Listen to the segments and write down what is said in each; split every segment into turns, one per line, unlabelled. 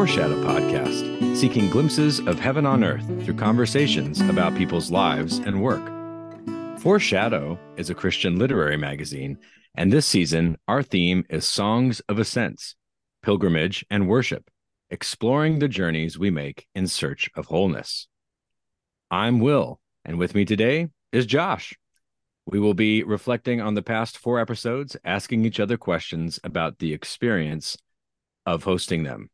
Foreshadow podcast, seeking glimpses of heaven on earth through conversations about people's lives and work. Foreshadow is a Christian literary magazine, and this season, our theme is Songs of Ascents, Pilgrimage and Worship, exploring the journeys we make in search of wholeness. I'm Will, and with me today is Josh. We will be reflecting on the past four episodes, asking each other questions about the experience of hosting them.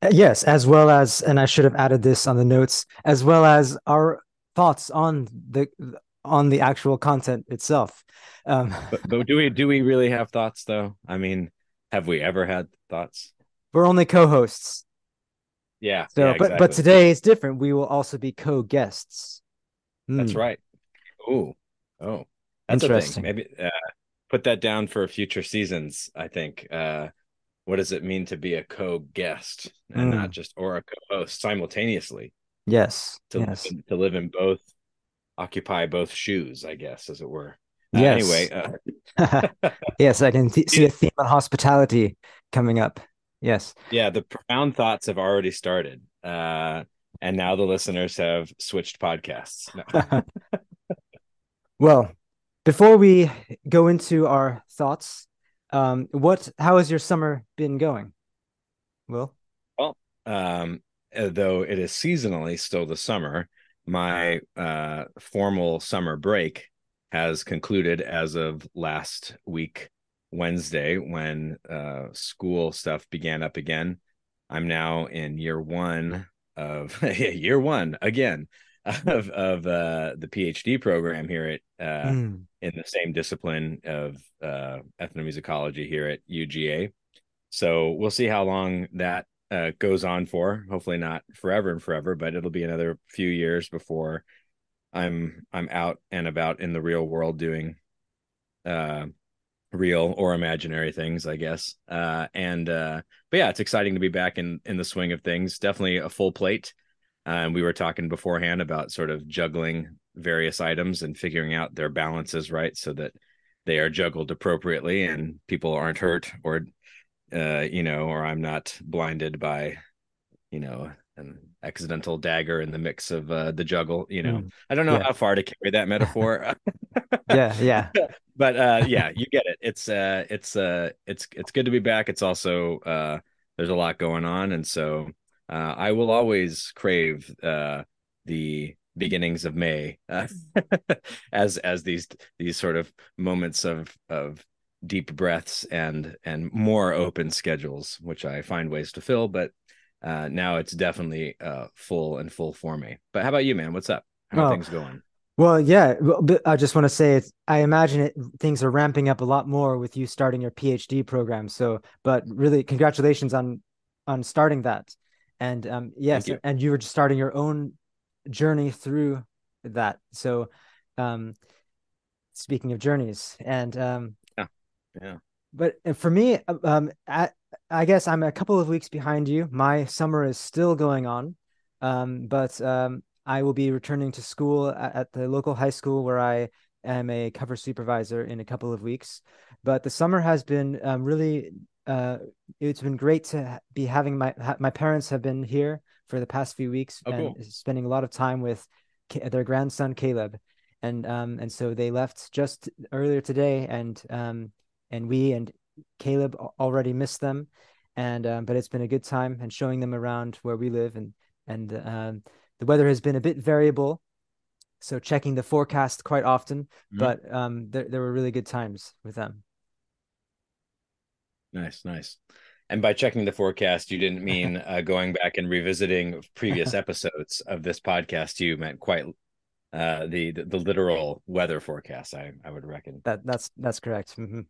Uh, yes, as well as, and I should have added this on the notes, as well as our thoughts on the on the actual content itself.
Um, but, but do we do we really have thoughts though? I mean, have we ever had thoughts?
We're only co-hosts.
Yeah.
So,
yeah,
but
exactly.
but today is different. We will also be co-guests.
That's
Hmm.
right. Oh, oh, that's
Interesting.
Maybe uh, put that down for future seasons. I think. Uh, what does it mean to be a co-guest and
Mm.
not just or a co-host simultaneously?
Yes.
To
yes.
live in, to live in both, occupy both shoes, I guess, as it were. Uh,
Yes.
Anyway, uh,
yes, I can th- see a theme on hospitality coming up. Yes.
yeah, the profound thoughts have already started, uh, and now the listeners have switched podcasts. No.
Well, before we go into our thoughts, um, what how has your summer been going? Will?
Well, um, uh, though it is seasonally still the summer, my uh, formal summer break has concluded as of last week, Wednesday, when uh, school stuff began up again. I'm now in year one of year one again of of uh, the PhD program here at uh,
Mm,
in the same discipline of uh, ethnomusicology here at UGA. So we'll see how long that uh, goes on for. Hopefully not forever and forever, but it'll be another few years before I'm I'm out and about in the real world doing uh, real or imaginary things, I guess. Uh, and uh, but yeah, it's exciting to be back in in the swing of things. Definitely a full plate. And we were talking beforehand about sort of juggling various items and figuring out their balances right so that they are juggled appropriately and people aren't hurt or uh you know or i'm not blinded by you know an accidental dagger in the mix of uh the juggle you know
Mm.
i don't know
Yeah.
how far to carry that metaphor
yeah, yeah.
but uh yeah you get it it's uh it's uh it's it's good to be back it's also uh there's a lot going on and so uh i will always crave uh the beginnings of may uh, as as these these sort of moments of of deep breaths and and more open schedules which i find ways to fill but uh now it's definitely uh full and full for me but how about you man what's up how are
Oh.
things going
Well, yeah, well, but I just want to say it's I imagine it things are ramping up a lot more with you starting your PhD program. So, but really congratulations on on starting that. And um yes, and you were just starting your own journey through that. So, um speaking of journeys and um
yeah
but uh, for me um I, I guess I'm a couple of weeks behind you. My summer is still going on. Um but um I will be returning to school at, at the local high school where I am a cover supervisor in a couple of weeks. But the summer has been um, really uh it's been great to be having my ha- my parents have been here for the past few weeks
Oh,
and
cool.
spending a lot of time with Ca- their grandson Caleb. And um and so they left just earlier today and um and we and Caleb already missed them, and um, but it's been a good time and showing them around where we live and and um, the weather has been a bit variable, so checking the forecast quite often.
Mhm.
But um, there there were really good times with them.
Nice, nice. And by checking the forecast, you didn't mean uh, going back and revisiting previous episodes of this podcast. You meant quite uh, the, the the literal weather forecast. I I would reckon.
That that's that's correct. Mm-hmm.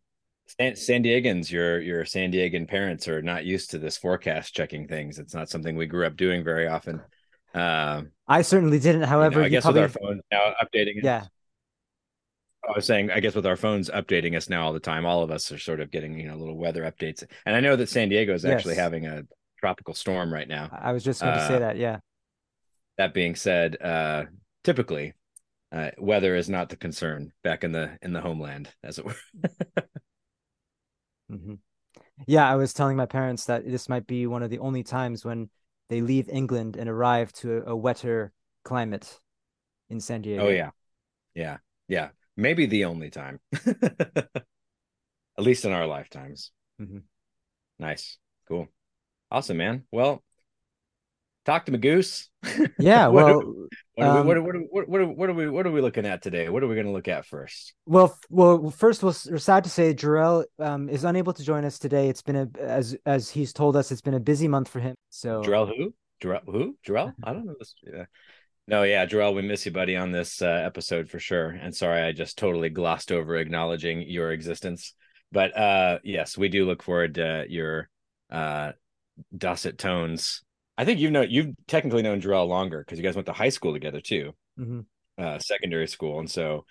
San, San Diegans, your your San Diegan parents are not used to this forecast checking things. It's not something we grew up doing very often. Um,
I certainly didn't.
you
However,
know, I
you
guess
probably
with our phones now updating. us-
yeah
I was saying, I guess with our phones updating us now all the time, all of us are sort of getting you know little weather updates. And I know that San Diego is actually having a tropical storm right now.
I was just going to say
Uh,
that. Yeah.
That being said, uh, typically uh, weather is not the concern back in the in the homeland, as it were.
mm-hmm. Yeah, I was telling my parents that this might be one of the only times when they leave England and arrive to a, a wetter climate in San Diego.
Oh yeah. Yeah. Yeah. Maybe the only time. At least in our lifetimes.
Mhm.
Nice. Cool. Awesome, man. Well, talk to Magoose.
Yeah,
What
well,
what are we what are we looking at today? What are we going to look at first?
Well, well, first, we'll, we're sad to say Jarrell um, is unable to join us today. It's been a as as he's told us, it's been a busy month for him. So
Jarrell who? Jarrell who? Jarrell? I don't know this. Yeah. No, yeah, Jarrell, we miss you, buddy, on this uh, episode for sure. And sorry, I just totally glossed over acknowledging your existence. But uh yes, we do look forward to your uh dulcet tones. I think you've known you've technically known Jarrell longer because you guys went to high school together too,
mhm.
uh, secondary school. And so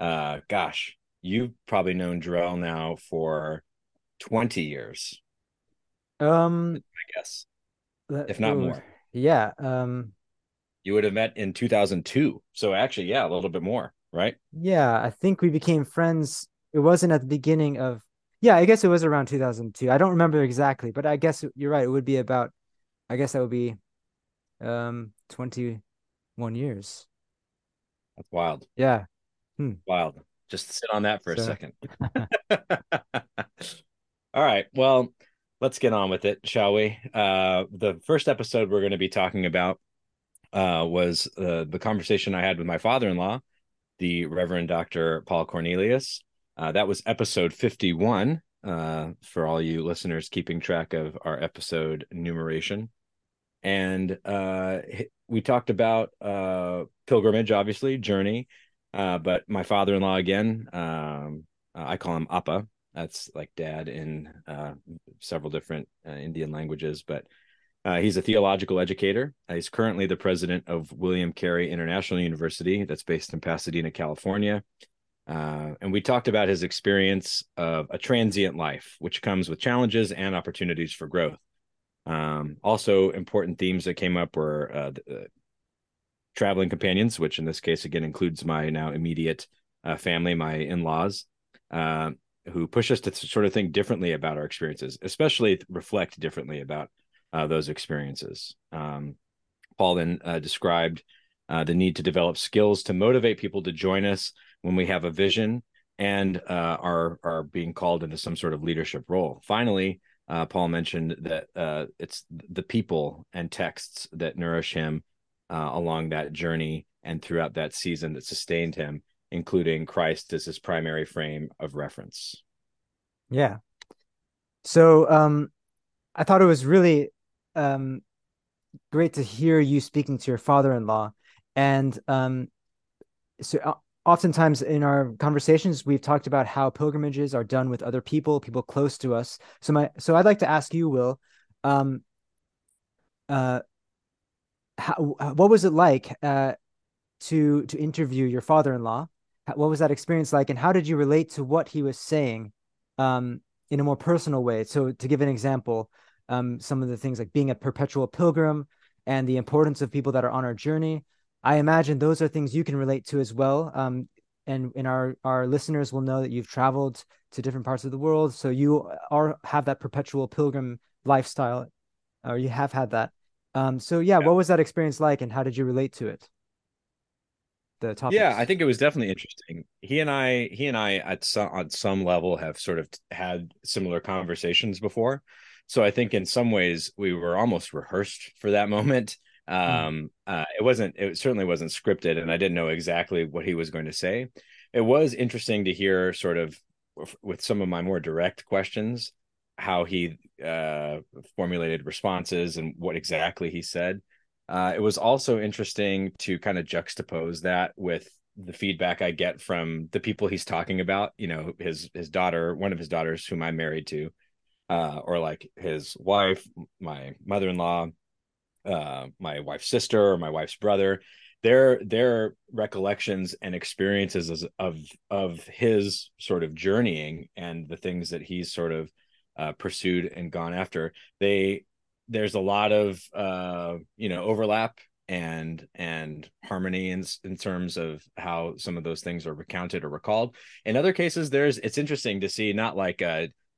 uh gosh, you've probably known Jarrell now for 20 years,
um,
I guess.
let-
If not more.
yeah, um,
You would have met in 2002. So actually, yeah, a little bit more, right?
yeah. I think we became friends. It wasn't at the beginning of. Yeah, I guess it was around 2002. I don't remember exactly, but I guess you're right. It would be about. I guess that would be, um, 21 years.
That's wild.
Yeah. Hmm.
Wild. Just sit on that for a second. All right. Well, let's get on with it, shall we? Uh, the first episode we're going to be talking about uh, was uh, the conversation I had with my father in law, the Reverend Dr. Paul Cornelius. Uh, that was episode 51 uh, for all you listeners keeping track of our episode numeration. And uh, we talked about pilgrimage, obviously, journey. But my father in law, again, um, I call him Appa. That's like dad in several different Indian languages, but uh, he's a theological educator. Uh, he's currently the president of William Carey International University, that's based in Pasadena, California. Uh, and we talked about his experience of a transient life, which comes with challenges and opportunities for growth. Um, also, important themes that came up were uh, the, uh, traveling companions, which in this case again includes my now immediate uh, family, my in-laws, uh, who push us to sort of think differently about our experiences, especially reflect differently about uh, those experiences. Um, Paul then uh, described uh, the need to develop skills to motivate people to join us when we have a vision and uh, are are being called into some sort of leadership role. Finally, uh, Paul mentioned that uh, it's the people and texts that nourish him along that journey and throughout that season that sustained him, including Christ as his primary frame of reference.
Yeah. So um I thought it was really um great to hear you speaking to your father-in-law and um so uh, oftentimes in our conversations we've talked about how pilgrimages are done with other people, people close to us. So my so I'd like to ask you, Will, um uh how what was it like uh to to interview your father-in-law? What was that experience like and how did you relate to what he was saying? Um in a more personal way. So to give an example, um, some of the things like being a perpetual pilgrim and the importance of people that are on our journey. I imagine those are things you can relate to as well. Um, and and our our listeners will know that you've traveled to different parts of the world, so you are have that perpetual pilgrim lifestyle, or you have had that. Um, so yeah,
Yeah.
what was that experience like, and how did you relate to it? The topics.
Yeah, I think it was definitely interesting. He and I, he and I, at some on some level, have sort of had similar conversations before. So I think in some ways we were almost rehearsed for that moment. Um, uh, it wasn't, it certainly wasn't scripted, and I didn't know exactly what he was going to say. It was interesting to hear, sort of, with some of my more direct questions, how he uh, formulated responses and what exactly he said. Uh, it was also interesting to kind of juxtapose that with the feedback I get from the people he's talking about. You know, his his daughter, one of his daughters, whom I'm married to, uh, or like his wife, my mother in law, uh, my wife's sister, or my wife's brother. Their their recollections and experiences of of his sort of journeying and the things that he's sort of uh, pursued and gone after. They there's a lot of uh, you know overlap and and harmony in in terms of how some of those things are recounted or recalled. In other cases, there's it's interesting to see not like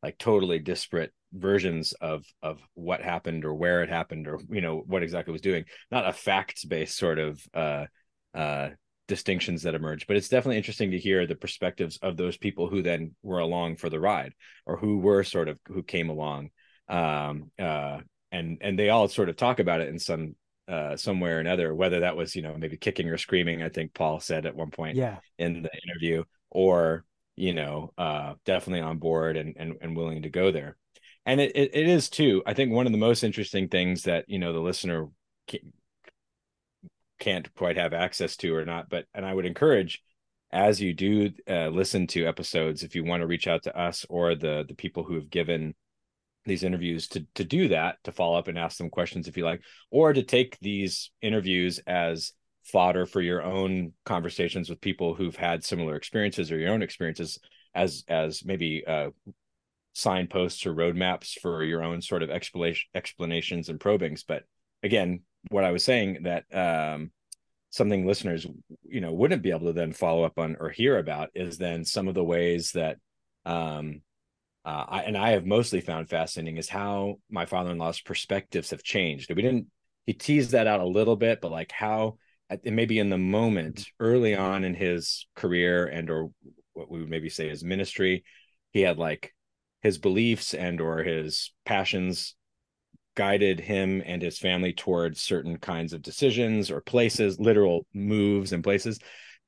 like totally disparate versions of of what happened or where it happened or you know what exactly was doing. Not a facts based sort of uh uh distinctions that emerge but it's definitely interesting to hear the perspectives of those people who then were along for the ride or who were sort of who came along. Um uh and and they all sort of talk about it in some uh somewhere or another whether that was you know maybe kicking or screaming i think paul said at one point
yeah.
in the interview or you know uh definitely on board and and, and willing to go there. And it, it, it is too i think one of the most interesting things that you know the listener can't quite have access to or not but and i would encourage as you do uh, listen to episodes if you want to reach out to us or the the people who have given these interviews to to do that to follow up and ask them questions if you like or to take these interviews as fodder for your own conversations with people who've had similar experiences or your own experiences as as maybe uh, signposts or roadmaps for your own sort of explanation explanations and probings but again what I was saying that um, something listeners you know wouldn't be able to then follow up on or hear about is then some of the ways that um, uh, I, and I have mostly found fascinating is how my father-in-law's perspectives have changed. We didn't he teased that out a little bit, but like how maybe in the moment early on in his career and or what we would maybe say his ministry, he had like his beliefs and or his passions guided him and his family towards certain kinds of decisions or places, literal moves and places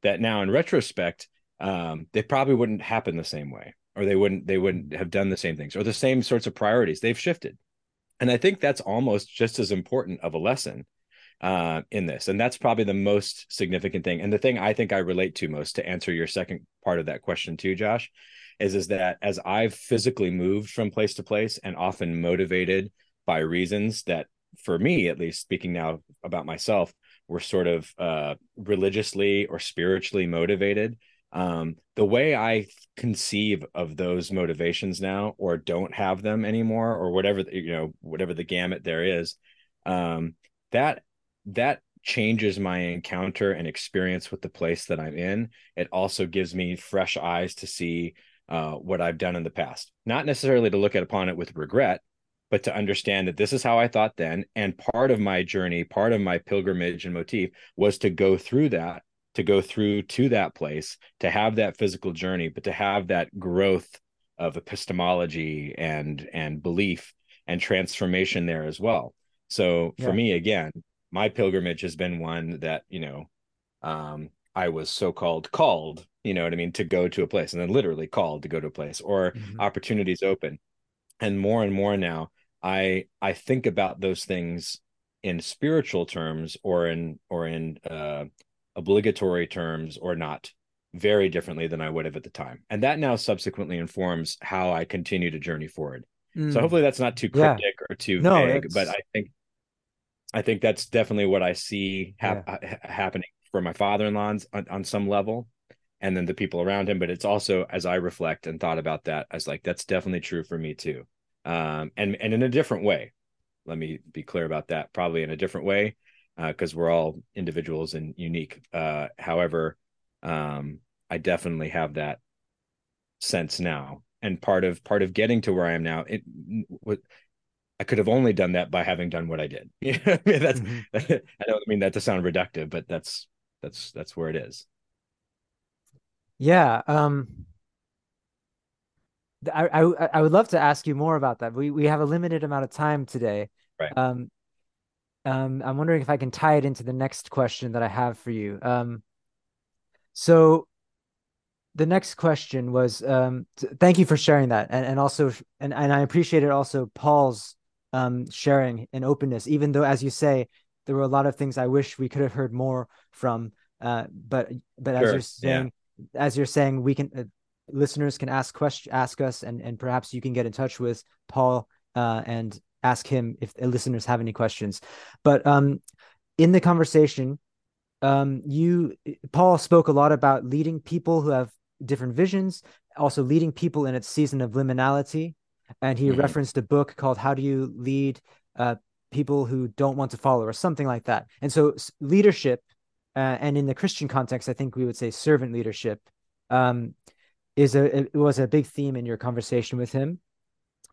that now in retrospect, um, they probably wouldn't happen the same way, or they wouldn't they wouldn't have done the same things or the same sorts of priorities. They've shifted, and I think that's almost just as important of a lesson uh, in this, and that's probably the most significant thing. And the thing I think I relate to most to answer your second part of that question too, Josh, is is that as I've physically moved from place to place and often motivated by reasons that for me at least speaking now about myself were sort of uh, religiously or spiritually motivated um, the way i conceive of those motivations now or don't have them anymore or whatever you know whatever the gamut there is um, that that changes my encounter and experience with the place that i'm in it also gives me fresh eyes to see uh, what i've done in the past not necessarily to look at upon it with regret but to understand that this is how I thought then. And part of my journey, part of my pilgrimage and motif was to go through that, to go through to that place, to have that physical journey, but to have that growth of epistemology and and belief and transformation there as well. So for yeah. me, again, my pilgrimage has been one that, you know, um, I was so-called called, you know what I mean, to go to a place and then literally called to go to a place or mm-hmm. opportunities open. And more and more now, I I think about those things in spiritual terms or in or in uh, obligatory terms or not very differently than I would have at the time. And that now subsequently informs how I continue to journey forward. Mm. So hopefully that's not too cryptic yeah. or too no, vague, it's... but I think I think that's definitely what I see hap- yeah. happening for my father-in-law's on, on some level and then the people around him but it's also as I reflect and thought about that I was like that's definitely true for me too um, and and in a different way. Let me be clear about that. Probably in a different way, because uh, we're all individuals and unique. Uh, however, um, I definitely have that sense now, and part of part of getting to where I am now, it I could have only done that by having done what I did. You know, I mean, that's mm-hmm. I don't mean that to sound reductive, but that's that's that's where it is.
Yeah. Um I, I I would love to ask you more about that. We we have a limited amount of time today.
Right.
Um, um, I'm wondering if I can tie it into the next question that I have for you. Um, so the next question was um, t- thank you for sharing that and, and also and, and I appreciated also Paul's um sharing and openness, even though as you say, there were a lot of things I wish we could have heard more from. Uh, but but sure. as you're saying, yeah. as you're saying, we can uh, listeners can ask question ask us and and perhaps you can get in touch with paul uh, and ask him if listeners have any questions but um in the conversation um you paul spoke a lot about leading people who have different visions also leading people in its season of liminality and he mm-hmm. referenced a book called how do you lead uh, people who don't want to follow or something like that and so leadership uh, and in the christian context i think we would say servant leadership um, is a it was a big theme in your conversation with him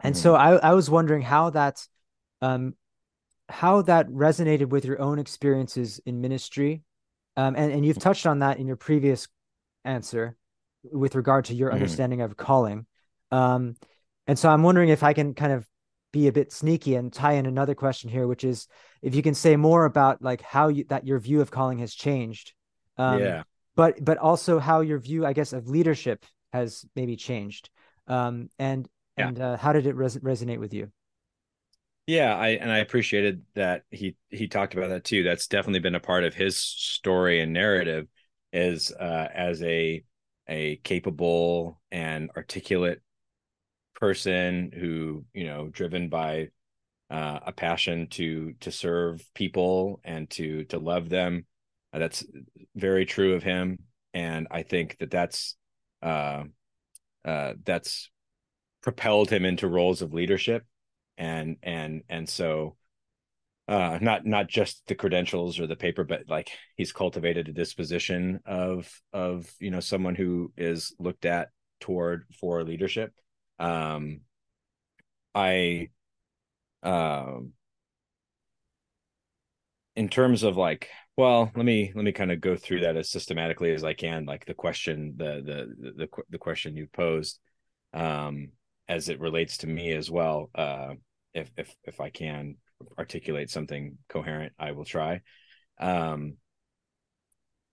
And mm-hmm. so I, I was wondering how that um how that resonated with your own experiences in ministry. Um, and, and you've touched on that in your previous answer with regard to your mm-hmm. understanding of calling. Um, and so I'm wondering if I can kind of be a bit sneaky and tie in another question here, which is if you can say more about like how you, that your view of calling has changed.
Um, yeah.
But but also how your view, I guess, of leadership has maybe changed. Um, and yeah. and uh, how did it res- resonate with you?
Yeah, I and I appreciated that he he talked about that too. That's definitely been a part of his story and narrative is uh, as a a capable and articulate person who you know driven by uh, a passion to to serve people and to to love them uh, that's very true of him. And i think that that's uh, uh, that's propelled him into roles of leadership. And and and so uh not not just the credentials or the paper but like he's cultivated a disposition of of you know someone who is looked at toward for leadership um i um in terms of like well let me let me kind of go through that as systematically as i can like the question the the the, the question you posed um as it relates to me as well uh if if if i can articulate something coherent, I will try. Um,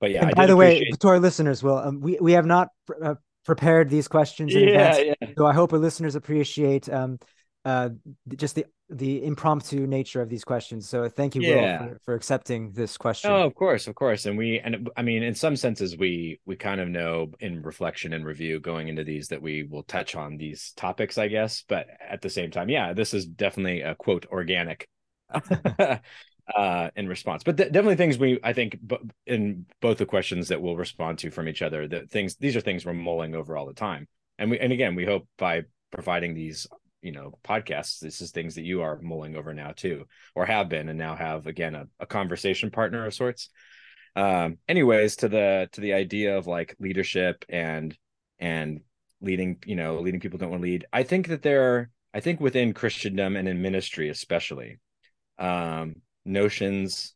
but yeah,
by the way, to our listeners, will um, we we have not uh, prepared these questions in yeah, advance, yeah. so I hope our listeners appreciate um, uh, just the the impromptu nature of these questions. So thank you, yeah. Will, for, for accepting this question.
Oh, of course, of course. And we, and I mean, in some senses, we we kind of know in reflection and review going into these that we will touch on these topics, I guess. But at the same time, yeah, this is definitely a quote organic uh, in response. But th- definitely things we, I think, b- in both the questions that we'll respond to from each other, that things these are things we're mulling over all the time. And we, and again, we hope by providing these, you know, podcasts, this is things that you are mulling over now too, or have been, and now have again a, a conversation partner of sorts. Um, anyways, to the to the idea of like leadership and and leading, you know, leading people don't want to lead. I think that there are, I think within Christendom and in ministry especially, um, notions.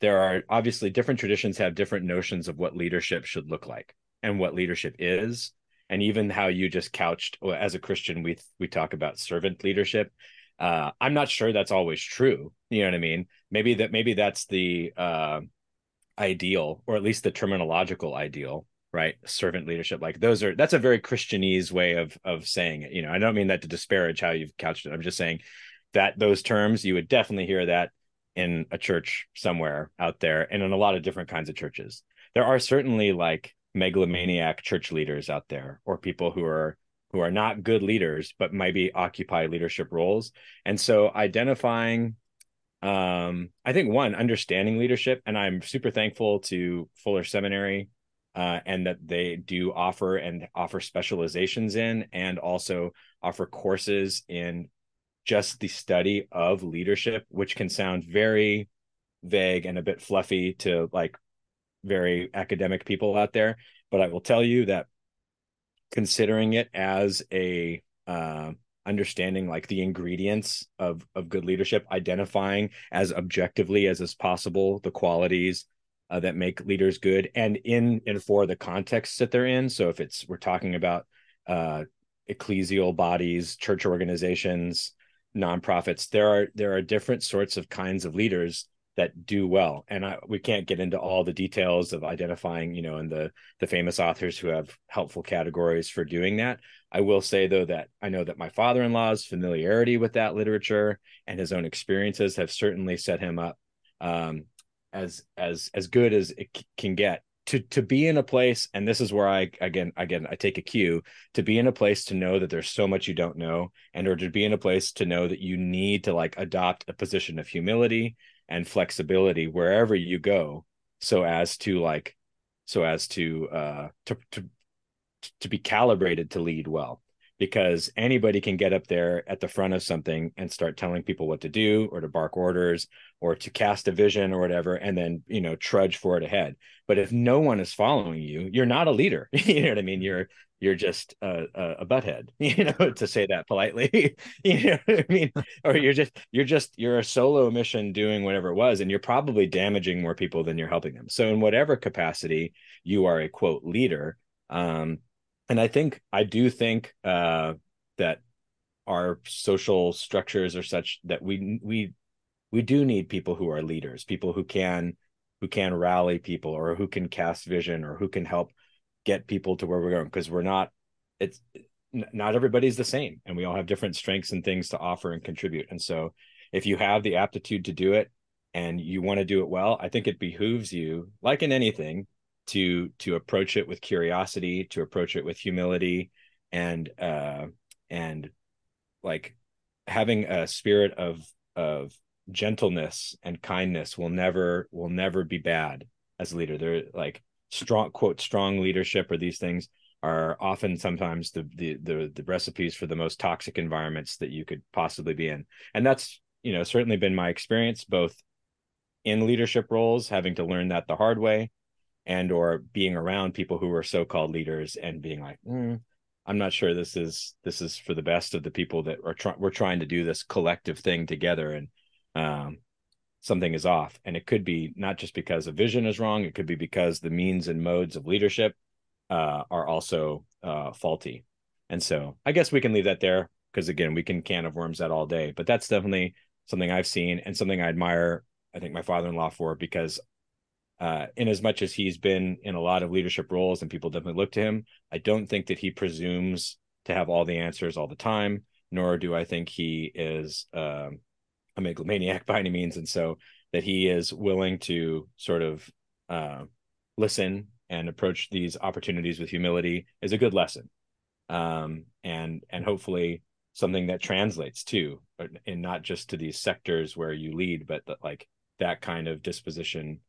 There are obviously different traditions have different notions of what leadership should look like and what leadership is, and even how you just couched as a Christian, we we talk about servant leadership. Uh, I'm not sure that's always true. You know what I mean? Maybe that maybe that's the uh, ideal, or at least the terminological ideal right servant leadership like those are that's a very christianese way of of saying it you know i don't mean that to disparage how you've couched it i'm just saying that those terms you would definitely hear that in a church somewhere out there and in a lot of different kinds of churches. There are certainly like megalomaniac church leaders out there or people who are who are not good leaders but maybe occupy leadership roles. And so identifying um i think one understanding leadership and i'm super thankful to fuller seminary uh, and that they do offer and offer specializations in and also offer courses in just the study of leadership, which can sound very vague and a bit fluffy to like very academic people out there. But I will tell you that considering it as a uh, understanding like the ingredients of of good leadership, identifying as objectively as is possible the qualities uh, that make leaders good, and in and for the context that they're in. So if it's we're talking about uh, ecclesial bodies, church organizations, nonprofits there are there are different sorts of kinds of leaders that do well. And I, we can't get into all the details of identifying you know and the the famous authors who have helpful categories for doing that. I will say though that i know that my father-in-law's familiarity with that literature and his own experiences have certainly set him up um, as as as good as it c- can get to to be in a place and this is where i again again i take a cue to be in a place to know that there's so much you don't know and or to be in a place to know that you need to like adopt a position of humility and flexibility wherever you go so as to like so as to uh to to to be calibrated to lead well because anybody can get up there at the front of something and start telling people what to do or to bark orders or to cast a vision or whatever and then you know trudge forward ahead. But if no one is following you you're not a leader. You know what i mean? You're you're just a, a butthead you know to say that politely. You know what i mean? Or you're just you're just you're a solo mission doing whatever it was and you're probably damaging more people than you're helping them. So in whatever capacity you are a quote leader um and I think I do think uh, that our social structures are such that we we we do need people who are leaders, people who can who can rally people or who can cast vision or who can help get people to where we're going. Because we're not it's not everybody's the same and we all have different strengths and things to offer and contribute. And so if you have the aptitude to do it and you want to do it well i think it behooves you like in anything to to approach it with curiosity to approach it with humility and uh and like having a spirit of of gentleness and kindness will never will never be bad as a leader. They're like strong quote strong leadership or these things are often sometimes the, the the the recipes for the most toxic environments that you could possibly be in. And that's you know certainly been my experience both in leadership roles having to learn that the hard way and or being around people who are so-called leaders and being like mm, i'm not sure this is this is for the best of the people that are trying we're trying to do this collective thing together and um, something is off. And it could be not just because a vision is wrong it could be because the means and modes of leadership uh, are also uh, faulty. And so i guess we can leave that there because again we can can of worms that all day but that's definitely something i've seen and something i admire i think my father-in-law for because uh, in as much as he's been in a lot of leadership roles and people definitely look to him, I don't think that he presumes to have all the answers all the time, nor do I think he is um, a megalomaniac by any means. And so that he is willing to sort of uh, listen and approach these opportunities with humility is a good lesson. Um, and and hopefully something that translates too, and not just to these sectors where you lead, but that like that kind of disposition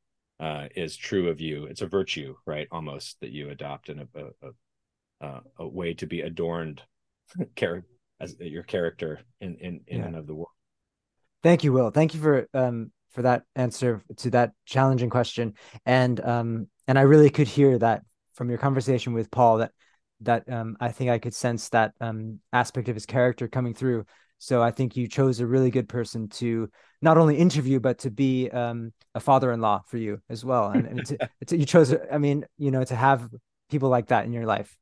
uh, is true of you. It's a virtue, right? Almost that you adopt in a a, a, a way to be adorned, character as your character in in in yeah. and of the world.
Thank you, Will. Thank you for um for that answer to that challenging question, and um and I really could hear that from your conversation with Paul that that um I think I could sense that um aspect of his character coming through. So I think you chose a really good person to not only interview but to be um, a father-in-law for you as well. And, and to, to, you chose, I mean, you know, to have people like that in your life.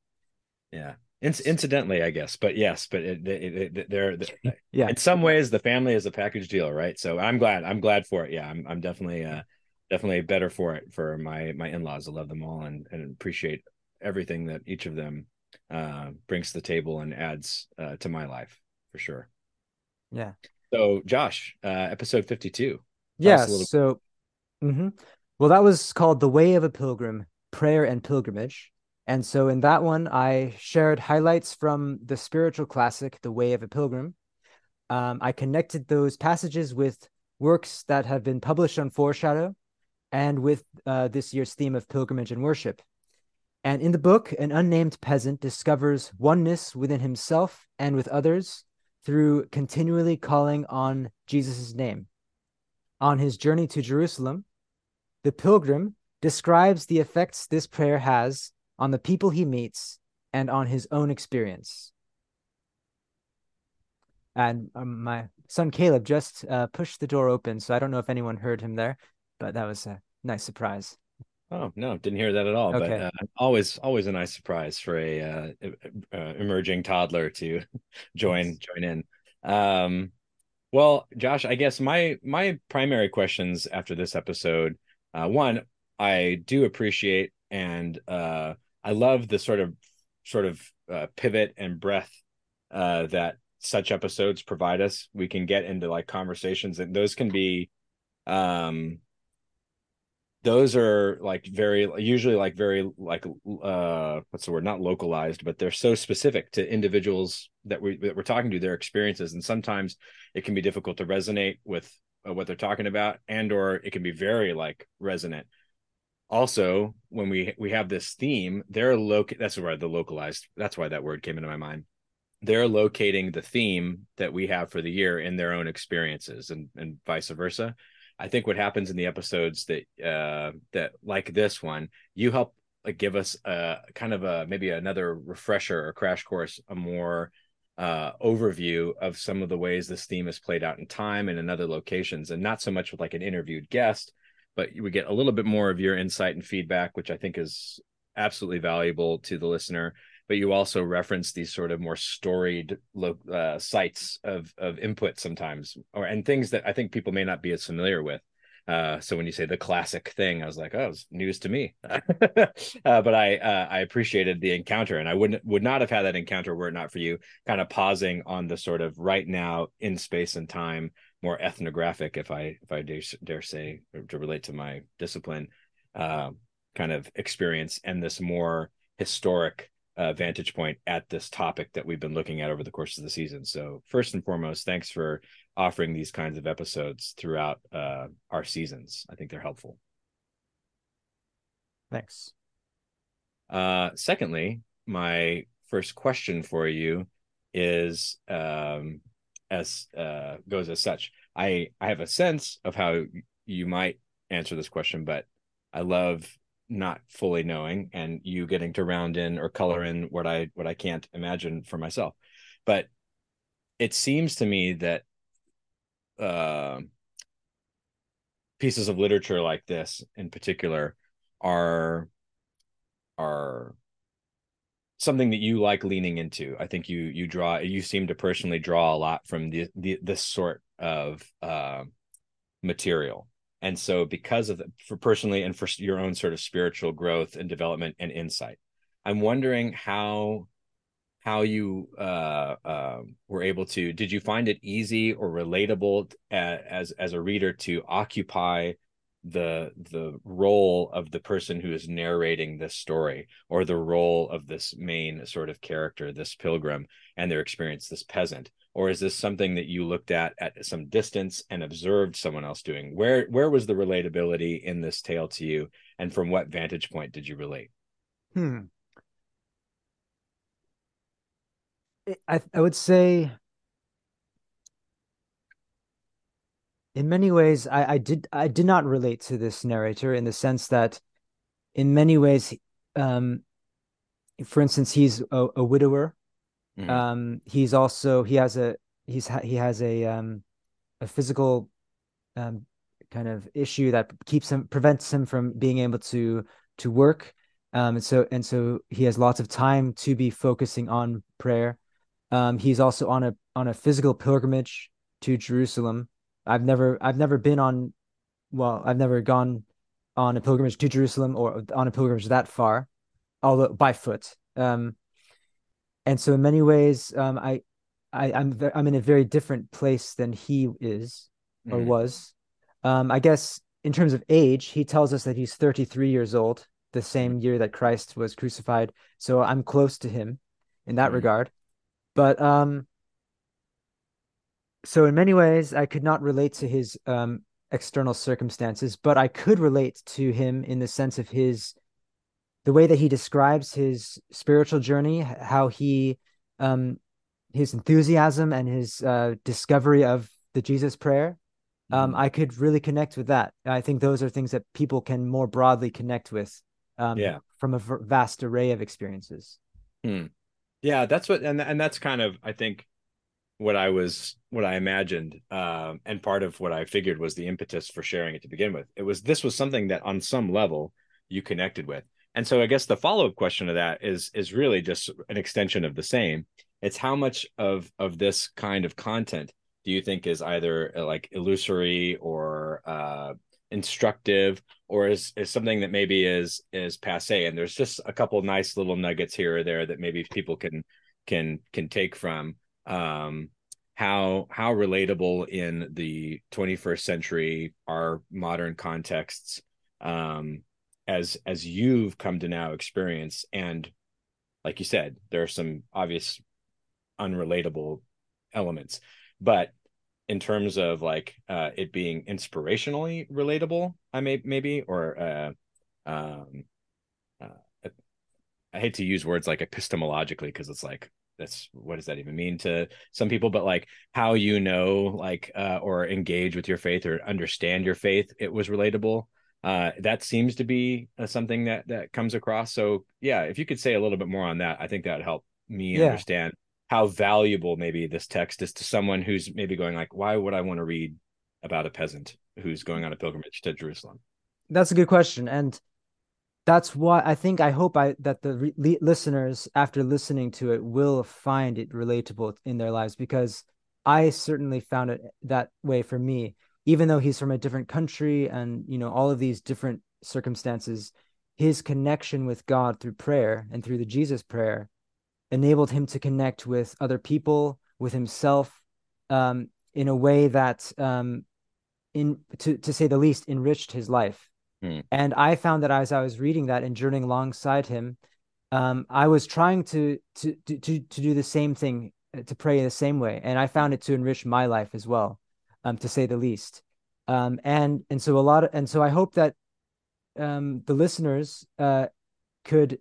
Yeah. In- incidentally, I guess, but yes, but it, it, it, they're, yeah. In some ways, the family is a package deal, right? So I'm glad. I'm glad for it. Yeah, I'm. I'm definitely, uh, definitely better for it for my my in-laws. I love them all and and appreciate everything that each of them uh, brings to the table and adds uh, to my life for sure.
Yeah.
So, Josh, uh, episode 52.
Yeah. So, mm-hmm. well, that was called The Way of a Pilgrim Prayer and Pilgrimage. And so, in that one, I shared highlights from the spiritual classic, The Way of a Pilgrim. Um, I connected those passages with works that have been published on Foreshadow and with uh, this year's theme of pilgrimage and worship. And in the book, an unnamed peasant discovers oneness within himself and with others through continually calling on Jesus' name. On his journey to Jerusalem, the pilgrim describes the effects this prayer has on the people he meets and on his own experience. And um, my son Caleb just uh, pushed the door open, so I don't know if anyone heard him there, but that was a nice surprise.
Oh no, didn't hear that at all. Okay. But uh, always, always a nice surprise for a uh, uh, emerging toddler to join join in. Um, well, Josh, I guess my my primary questions after this episode, uh, one, I do appreciate and uh, I love the sort of sort of uh, pivot and breath that such episodes provide us. We can get into like conversations, and those can be um those are like very usually like very like uh what's the word? Not localized but they're so specific to individuals that we that we're talking to their experiences and sometimes it can be difficult to resonate with uh, what they're talking about and or it can be very like resonant. Also when we we have this theme they're local that's why the localized that's why that word came into my mind. They're locating the theme that we have for the year in their own experiences and and vice versa i think what happens in the episodes that uh that like this one you help like give us a kind of a maybe another refresher or crash course a more uh overview of some of the ways this theme is played out in time and in other locations and not so much with like an interviewed guest but we get a little bit more of your insight and feedback which i think is absolutely valuable to the listener but you also reference these sort of more storied uh, sites of of input sometimes, or and things that I think people may not be as familiar with. Uh, so when you say the classic thing, I was like, oh, it's news to me. uh, but I uh, I appreciated the encounter, and I wouldn't would not have had that encounter were it not for you kind of pausing on the sort of right now in space and time, more ethnographic, if I if I dare, dare say to relate to my discipline, uh, kind of experience, and this more historic uh, vantage point at this topic that we've been looking at over the course of the season. So, first and foremost, thanks for offering these kinds of episodes throughout uh, our seasons. I think they're helpful.
Thanks.
Uh, secondly, my first question for you is um, as uh, goes as such. I I have a sense of how you might answer this question, but I love not fully knowing and you getting to round in or color in what I what I can't imagine for myself. But it seems to me that uh, pieces of literature like this in particular are are something that you like leaning into. I think you you draw you seem to personally draw a lot from the, the this sort of uh, material and so because of the, for personally and for your own sort of spiritual growth and development and insight i'm wondering how how you uh, uh, were able to did you find it easy or relatable as as a reader to occupy the the role of the person who is narrating this story or the role of this main sort of character this pilgrim and their experience this peasant or is this something that you looked at at some distance and observed someone else doing? Where where was the relatability in this tale to you? And from what vantage point did you relate?
Hmm. I i would say in many ways I, I did i did not relate to this narrator in the sense that in many ways um for instance he's a, a widower mm-hmm. um he's also he has a he's he has a um a physical um kind of issue that keeps him prevents him from being able to to work um and so and so he has lots of time to be focusing on prayer um he's also on a on a physical pilgrimage to Jerusalem I've never I've never been on well, I've never gone on a pilgrimage to Jerusalem or on a pilgrimage that far, although by foot. Um, and so in many ways, um, I, I I'm I'm in a very different place than he is or mm. was. Um, I guess in terms of age, he tells us that he's 33 years old, the same mm. year that Christ was crucified. So I'm close to him in that mm. regard. But um, so in many ways i could not relate to his um, external circumstances but i could relate to him in the sense of his the way that he describes his spiritual journey how he um his enthusiasm and his uh, discovery of the jesus prayer um, mm. i could really connect with that i think those are things that people can more broadly connect with um, yeah from a v- vast array of experiences
hmm. yeah that's what and, and that's kind of i think what I was what I imagined, uh, and part of what I figured was the impetus for sharing it to begin with. It was this was something that on some level you connected with, and so I guess the follow up question to that is is really just an extension of the same. It's how much of of this kind of content do you think is either uh, like illusory or uh, instructive, or is is something that maybe is is passe? And there's just a couple nice little nuggets here or there that maybe people can can can take from um, how how relatable in the 21st century are modern contexts um, as as you've come to now experience. And like you said there are some obvious unrelatable elements but in terms of like uh, it being inspirationally relatable i may maybe or uh, um, uh, i hate to use words like epistemologically because it's like that's what does that even mean to some people? But like how you know like uh, or engage with your faith or understand your faith it was relatable uh, that seems to be uh, something that that comes across. So yeah if you could say a little bit more on that i think that would help me yeah. understand how valuable maybe this text is to someone who's maybe going like why would i want to read about a peasant who's going on a pilgrimage to jerusalem?
That's a good question and that's why I think I hope I that the re- listeners after listening to it will find it relatable in their lives because I certainly found it that way for me even though he's from a different country and you know all of these different circumstances his connection with God through prayer and through the Jesus prayer enabled him to connect with other people with himself um, in a way that um, in to to say the least enriched his life. Mm. And I found that as I was reading that and journeying alongside him, um, I was trying to, to to to do the same thing, uh, to pray in the same way, and I found it to enrich my life as well, um, to say the least. Um, and and so a lot of, and so I hope that um, the listeners uh, could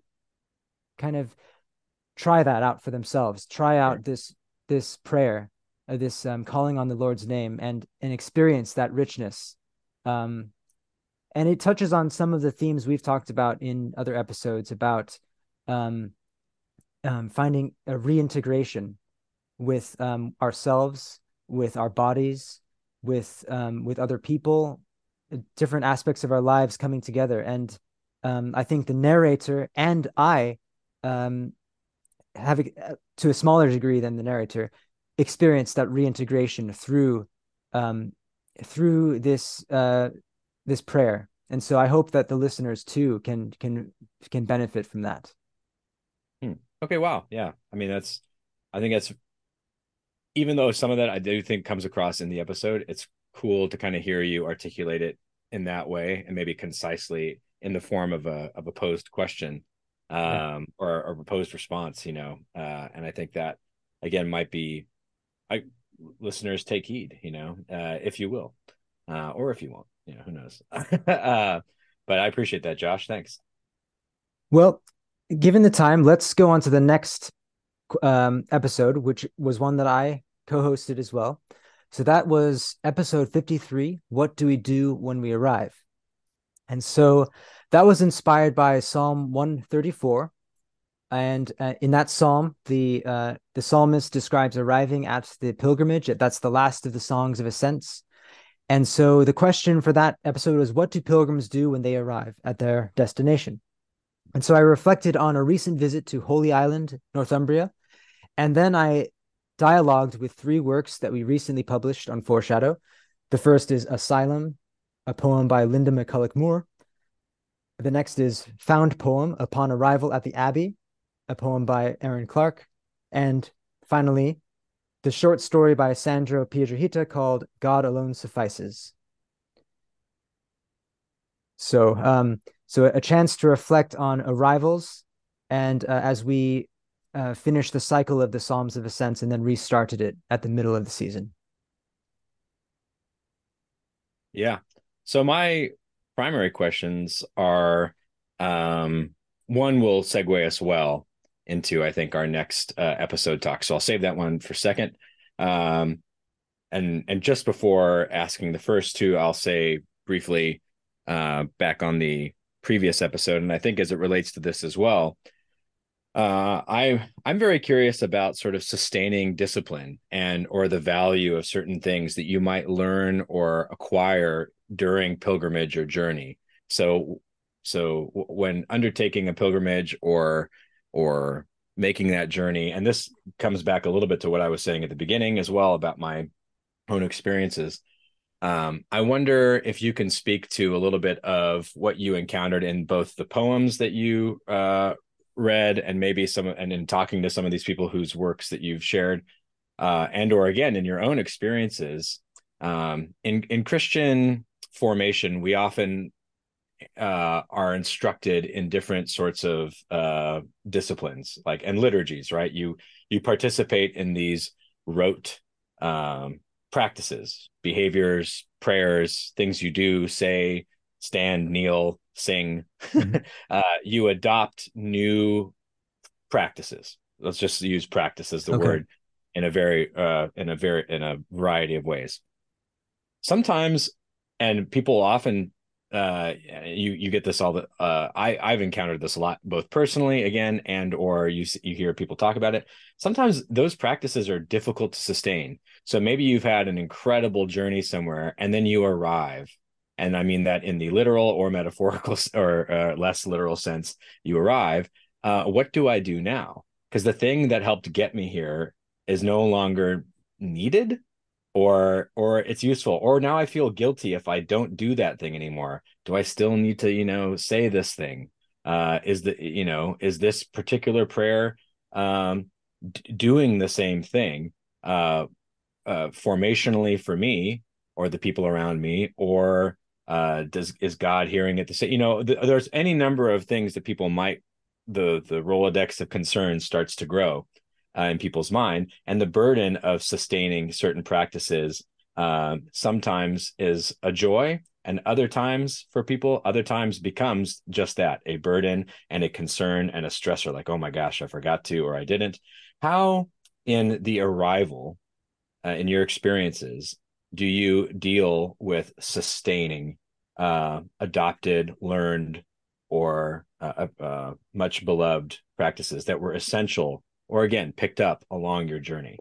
kind of try that out for themselves. Try out this this prayer, uh, this um, calling on the Lord's name, and and experience that richness. Um, and it touches on some of the themes we've talked about in other episodes about um, um, finding a reintegration with um, ourselves, with our bodies, with um, with other people, different aspects of our lives coming together. And um, I think the narrator and I um, have, uh, to a smaller degree than the narrator, experienced that reintegration through um, through this uh, this prayer and so i hope that the listeners too can can can benefit from that
hmm. okay wow yeah i mean that's i think that's even though some of that i do think comes across in the episode it's cool to kind of hear you articulate it in that way and maybe concisely in the form of a of a posed question um yeah. or, or a proposed response you know uh and i think that again might be i listeners take heed you know uh if you will uh or if you won't you know, who knows? uh, but I appreciate that, Josh. Thanks.
Well, given the time, let's go on to the next um, episode, which was one that I co-hosted as well. So that was episode 53. What do we do when we arrive? And so that was inspired by Psalm 134. And uh, in that psalm, the uh, the psalmist describes arriving at the pilgrimage. That's the last of the songs of ascents. And so the question for that episode was what do pilgrims do when they arrive at their destination? And so I reflected on a recent visit to Holy Island, Northumbria. And then I dialogued with three works that we recently published on Foreshadow. The first is Asylum, a poem by Linda McCullough Moore. The next is Found Poem Upon Arrival at the Abbey, a poem by Aaron Clark. And finally, the short story by Sandro Piedrahita called God Alone Suffices. So, um, so a chance to reflect on arrivals, and uh, as we uh, finished the cycle of the Psalms of Ascents and then restarted it at the middle of the season.
Yeah. So my primary questions are um, one will segue us well into I think our next uh, episode talk. So I'll save that one for second. Um, and and just before asking the first two, I'll say briefly uh, back on the previous episode, and I think as it relates to this as well. Uh, I I'm very curious about sort of sustaining discipline and or the value of certain things that you might learn or acquire during pilgrimage or journey. So so when undertaking a pilgrimage or or making that journey and this comes back a little bit to what i was saying at the beginning as well about my own experiences um, i wonder if you can speak to a little bit of what you encountered in both the poems that you uh, read and maybe some and in talking to some of these people whose works that you've shared uh, and or again in your own experiences um, in in christian formation we often uh, are instructed in different sorts of uh, disciplines, like and liturgies, right? You you participate in these rote um, practices, behaviors, prayers, things you do, say, stand, kneel, sing. Mm-hmm. uh, you adopt new practices, let's just use practice as the
Okay.
word in a very uh in a very in a variety of ways sometimes and people often uh you you get this all the uh i i've encountered this a lot both personally again and or you you hear people talk about it sometimes those practices are difficult to sustain so maybe you've had an incredible journey somewhere and then you arrive and i mean that in the literal or metaphorical or uh, less literal sense you arrive uh what do i do now? Because the thing that helped get me here is no longer needed or or it's useful. Or now i feel guilty if i don't do that thing anymore. Do i still need to you know say this thing? Uh is the you know is this particular prayer um d- doing the same thing uh uh formationally for me or the people around me? Or uh does is god hearing it the same you know th- there's any number of things that people might the the rolodex of concerns starts to grow uh, in people's mind and the burden of sustaining certain practices um, sometimes is a joy and other times for people other times becomes just that a burden and a concern and a stressor like oh my gosh i forgot to or i didn't. How in the arrival uh, in your experiences do you deal with sustaining uh, adopted learned or uh, uh, much beloved practices that were essential or again picked up along your journey?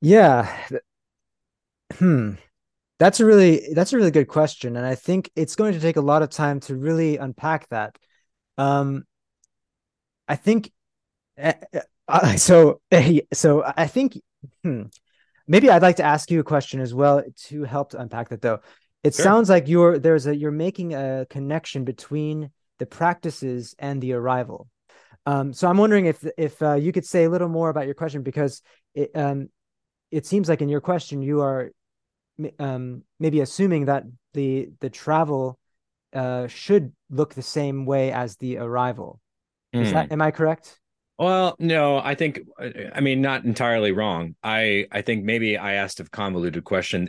Yeah. Hmm. That's a really that's a really good question, and I think it's going to take a lot of time to really unpack that. Um, I think uh, uh, so. Uh, so I think hmm, maybe I'd like to ask you a question as well to help to unpack that. Though it sure. sounds like you're there's a you're making a connection between the practices and the arrival. Um, so I'm wondering if if uh, you could say a little more about your question because it um, it seems like in your question you are um, maybe assuming that the the travel uh, should look the same way as the arrival. Is mm. that am I correct?
Well, no, I think I mean not entirely wrong. I I think maybe I asked a convoluted question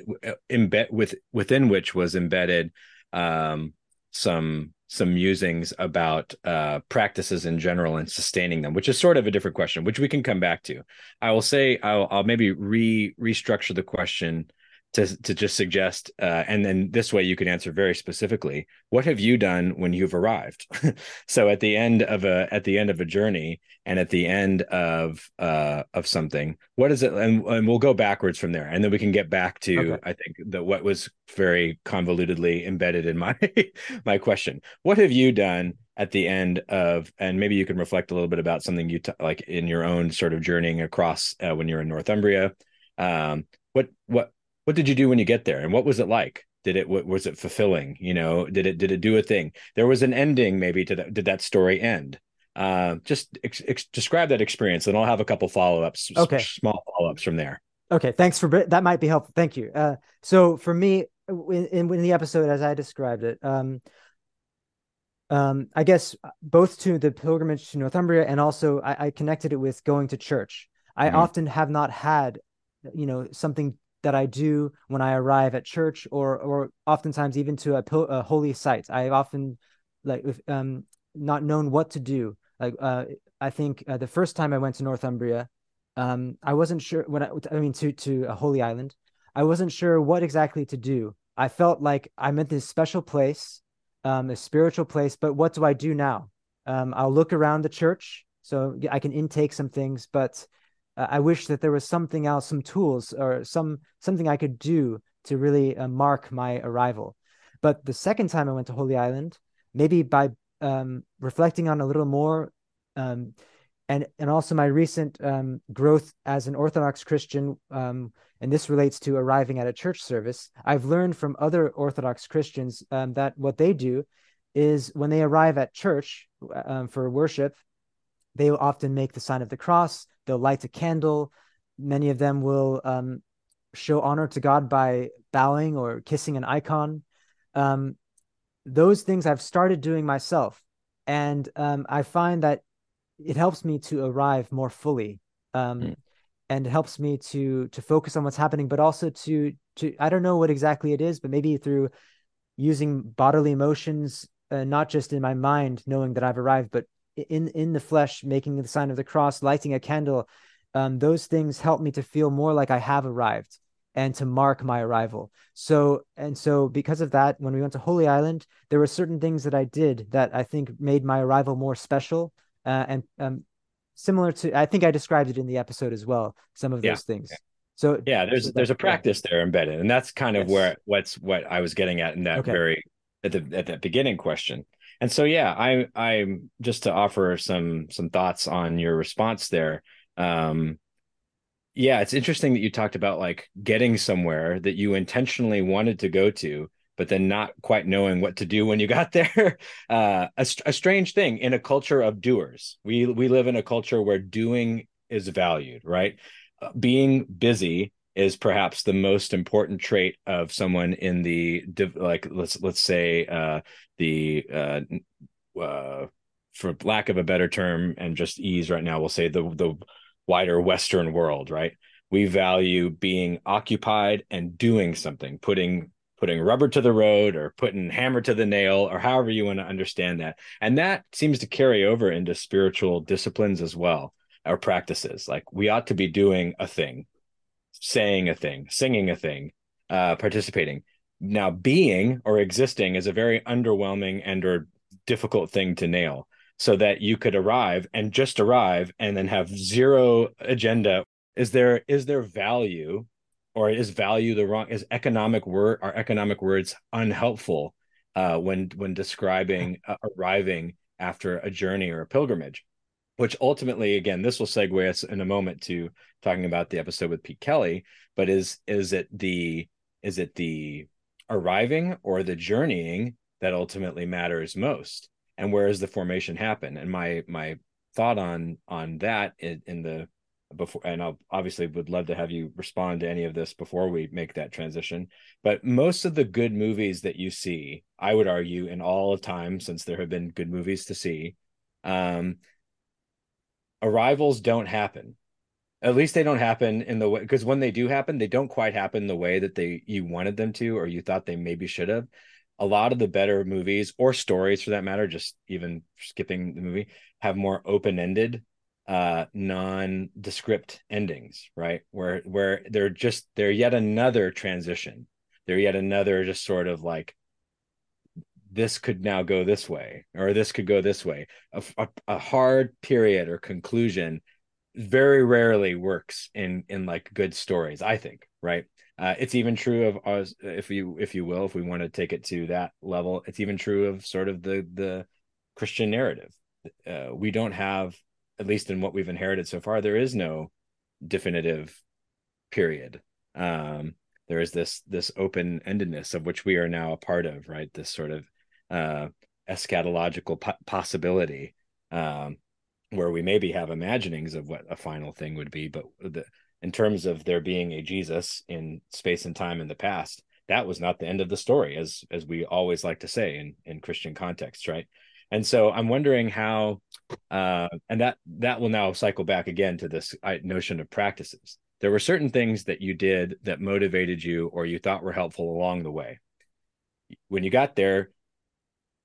embed with within which was embedded um, some some musings about uh, practices in general and sustaining them, which is sort of a different question, which we can come back to. I will say I'll, I'll maybe re restructure the question to to just suggest, uh, and then this way you can answer very specifically. What have you done when you've arrived? so at the end of a at the end of a journey, and at the end of uh, of something, what is it? And, and we'll go backwards from there, and then we can get back to okay. I think the what was very convolutedly embedded in my my question. What have you done? at the end of and maybe you can reflect a little bit about something you t- like in your own sort of journeying across uh, when you're in northumbria um, what what what did you do when you get there? And what was it like? Did it was it fulfilling? You know did it did it do a thing? There was an ending maybe to that did that story end? Uh, just ex- ex- describe that experience and i'll have a couple follow-ups
okay.
small follow-ups from there.
Okay thanks for that might be helpful. Thank you. Uh, so for me in, in, in the episode as i described it um, um, I guess both to the pilgrimage to Northumbria and also I, I connected it with going to church. I mm-hmm. often have not had, you know, something that I do when I arrive at church or or oftentimes even to a, a holy site. I've often like um not known what to do. Like uh, I think uh, the first time I went to Northumbria, um, I wasn't sure when I, I mean to to a holy island. I wasn't sure what exactly to do. I felt like I'm at this special place, um, a spiritual place, but what do I do now? Um, I'll look around the church so I can intake some things, but uh, I wish that there was something else, some tools or some something I could do to really uh, mark my arrival. But the second time I went to Holy Island, maybe by um, reflecting on a little more, um, and and also my recent um, growth as an Orthodox Christian, um, and this relates to arriving at a church service. I've learned from other Orthodox Christians um, that what they do is when they arrive at church um, for worship, they will often make the sign of the cross they'll light a candle. Many of them will um, show honor to God by bowing or kissing an icon. Um, those things I've started doing myself, and um, I find that it helps me to arrive more fully, mm. and it helps me to to focus on what's happening, but also to to I don't know what exactly it is, but maybe through using bodily motions, uh, not just in my mind knowing that I've arrived, but in in the flesh, making the sign of the cross, lighting a candle, um, those things help me to feel more like I have arrived and to mark my arrival. So and so because of that, when we went to Holy Island, there were certain things that I did that I think made my arrival more special uh, and um, similar to. I think I described it in the episode as well. Some of
Yeah.
those things. So
yeah there's
so
there's a
yeah.
practice there embedded and that's kind of
Yes.
where what's what i was getting at in that
Okay.
very at the at that beginning question and so yeah i i'm just to offer some some thoughts on your response there um yeah it's interesting that you talked about like getting somewhere that you intentionally wanted to go to but then not quite knowing what to do when you got there. Uh a, a strange thing in a culture of doers. We we live in a culture where doing is valued right? Uh, being busy is perhaps the most important trait of someone in the like let's let's say uh the uh uh for lack of a better term and just ease right now we'll say the the wider western world right? We value being occupied and doing something putting putting rubber to the road or putting hammer to the nail or however you want to understand that. And that seems to carry over into spiritual disciplines as well or practices. Like we ought to be doing a thing saying a thing singing a thing uh participating. Now being or existing is a very underwhelming and or difficult thing to nail so that you could arrive and just arrive and then have zero agenda. Is there is there value or is value the wrong is economic word are economic words unhelpful uh when when describing uh, arriving after a journey or a pilgrimage which ultimately again this will segue us in a moment to talking about the episode with pete kelly but is is it the is it the arriving or the journeying that ultimately matters most? And where does the formation happen? And my my thought on on that in, in the before and I'll obviously would love to have you respond to any of this before we make that transition but most of the good movies that you see I would argue in all of time since there have been good movies to see um arrivals don't happen. At least they don't happen in the way because when they do happen they don't quite happen the way that they you wanted them to or you thought they maybe should have. A lot of the better movies or stories for that matter just even skipping the movie have more open-ended uh non-descript endings right? Where where they're just they're yet another transition. They're yet another just sort of like this could now go this way or this could go this way. A, a, a hard period or conclusion very rarely works in in like good stories i think right? Uh, it's even true of us if you if you will if we want to take it to that level it's even true of sort of the the christian narrative. Uh, we don't have at least in what we've inherited so far there is no definitive period. Um there is this this open endedness of which we are now a part of right? This sort of uh eschatological po- possibility um where we maybe have imaginings of what a final thing would be but the in terms of there being a jesus in space and time in the past that was not the end of the story as as we always like to say in in christian contexts right? And so i'm wondering how uh and that that will now cycle back again to this notion of practices. There were certain things that you did that motivated you or you thought were helpful along the way. When you got there